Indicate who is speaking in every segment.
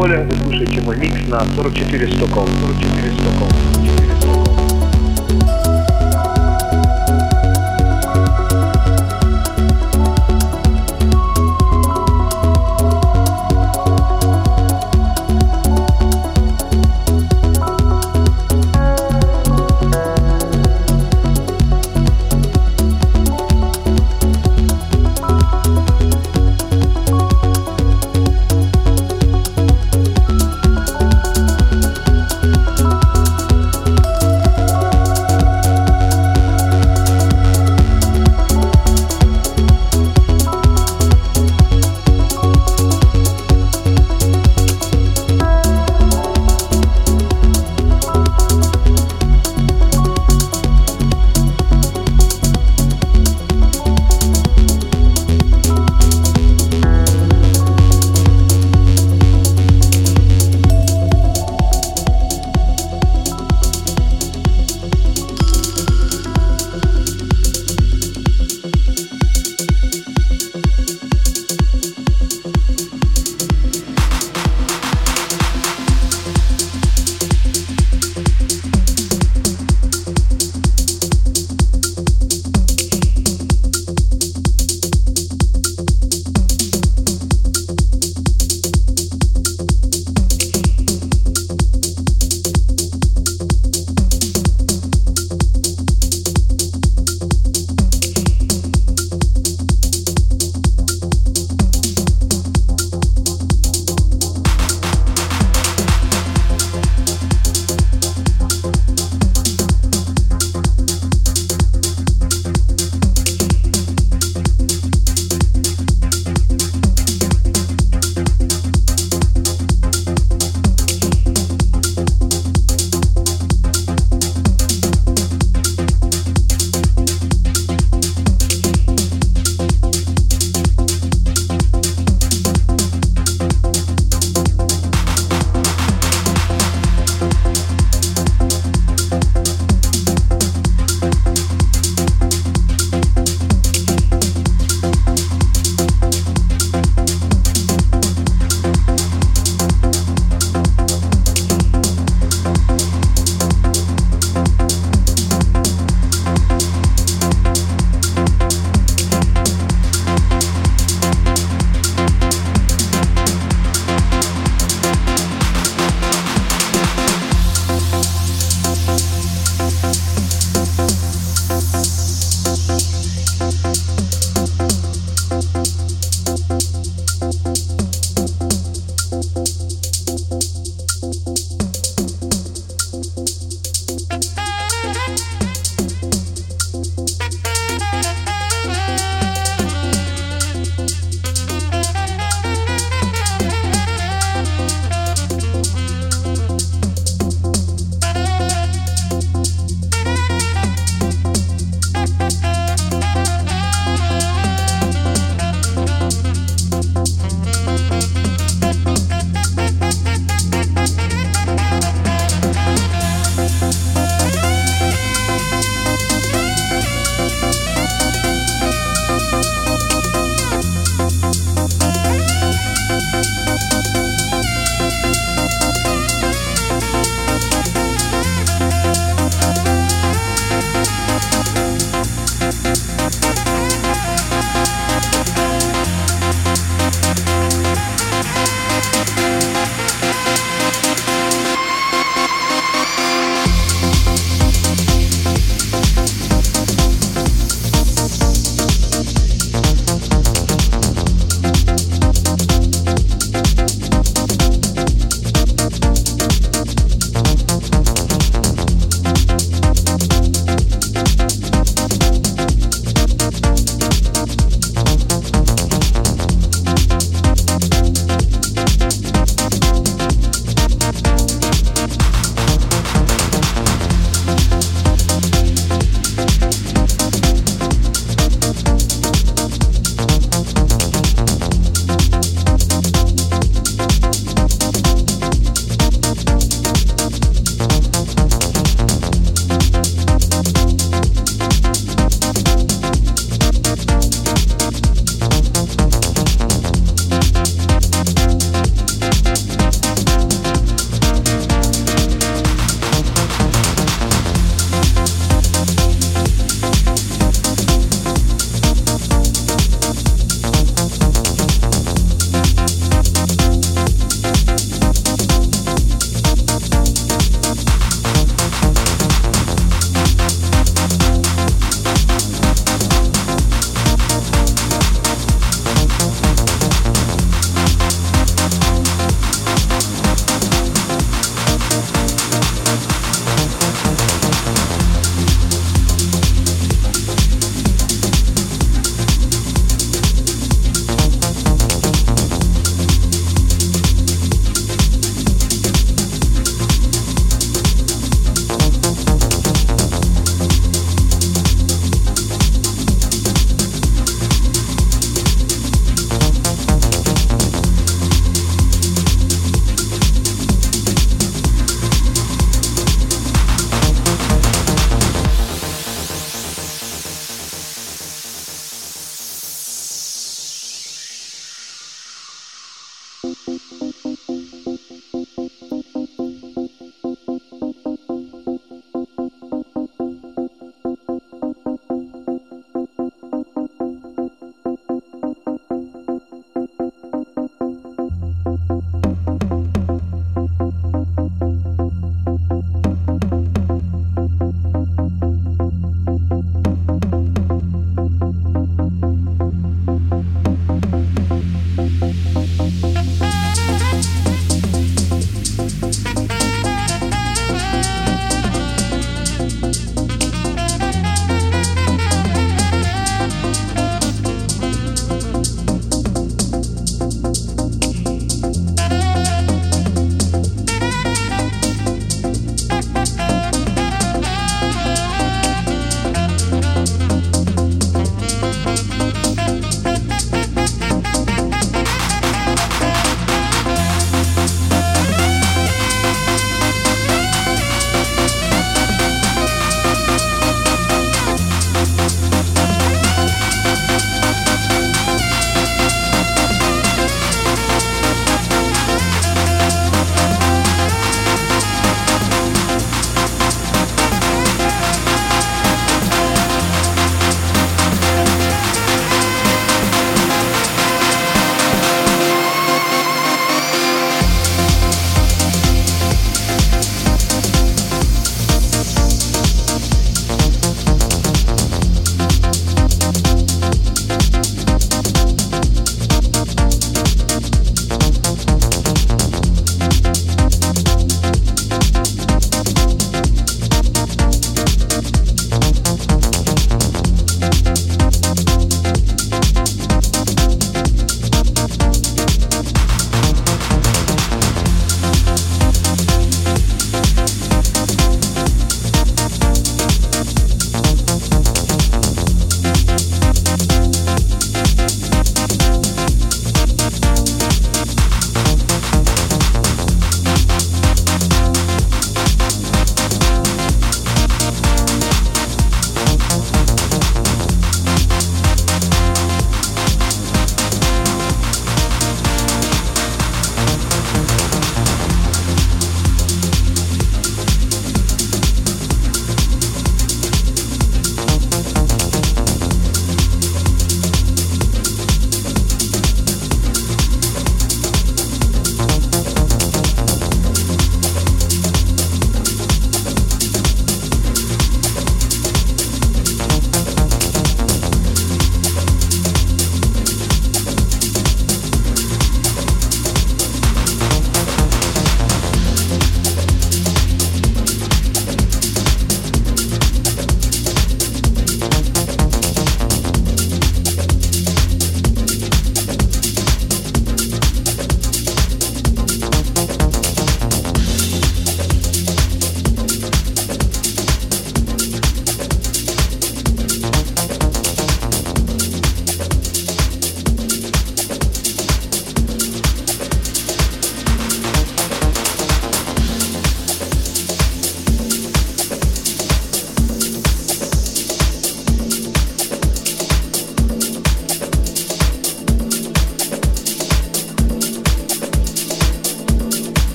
Speaker 1: Коля, вы слушаете мой микс на 44 Стоком. 44 Стоком.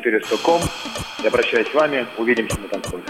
Speaker 1: 400 ком. Я прощаюсь с вами. Увидимся на танцполе.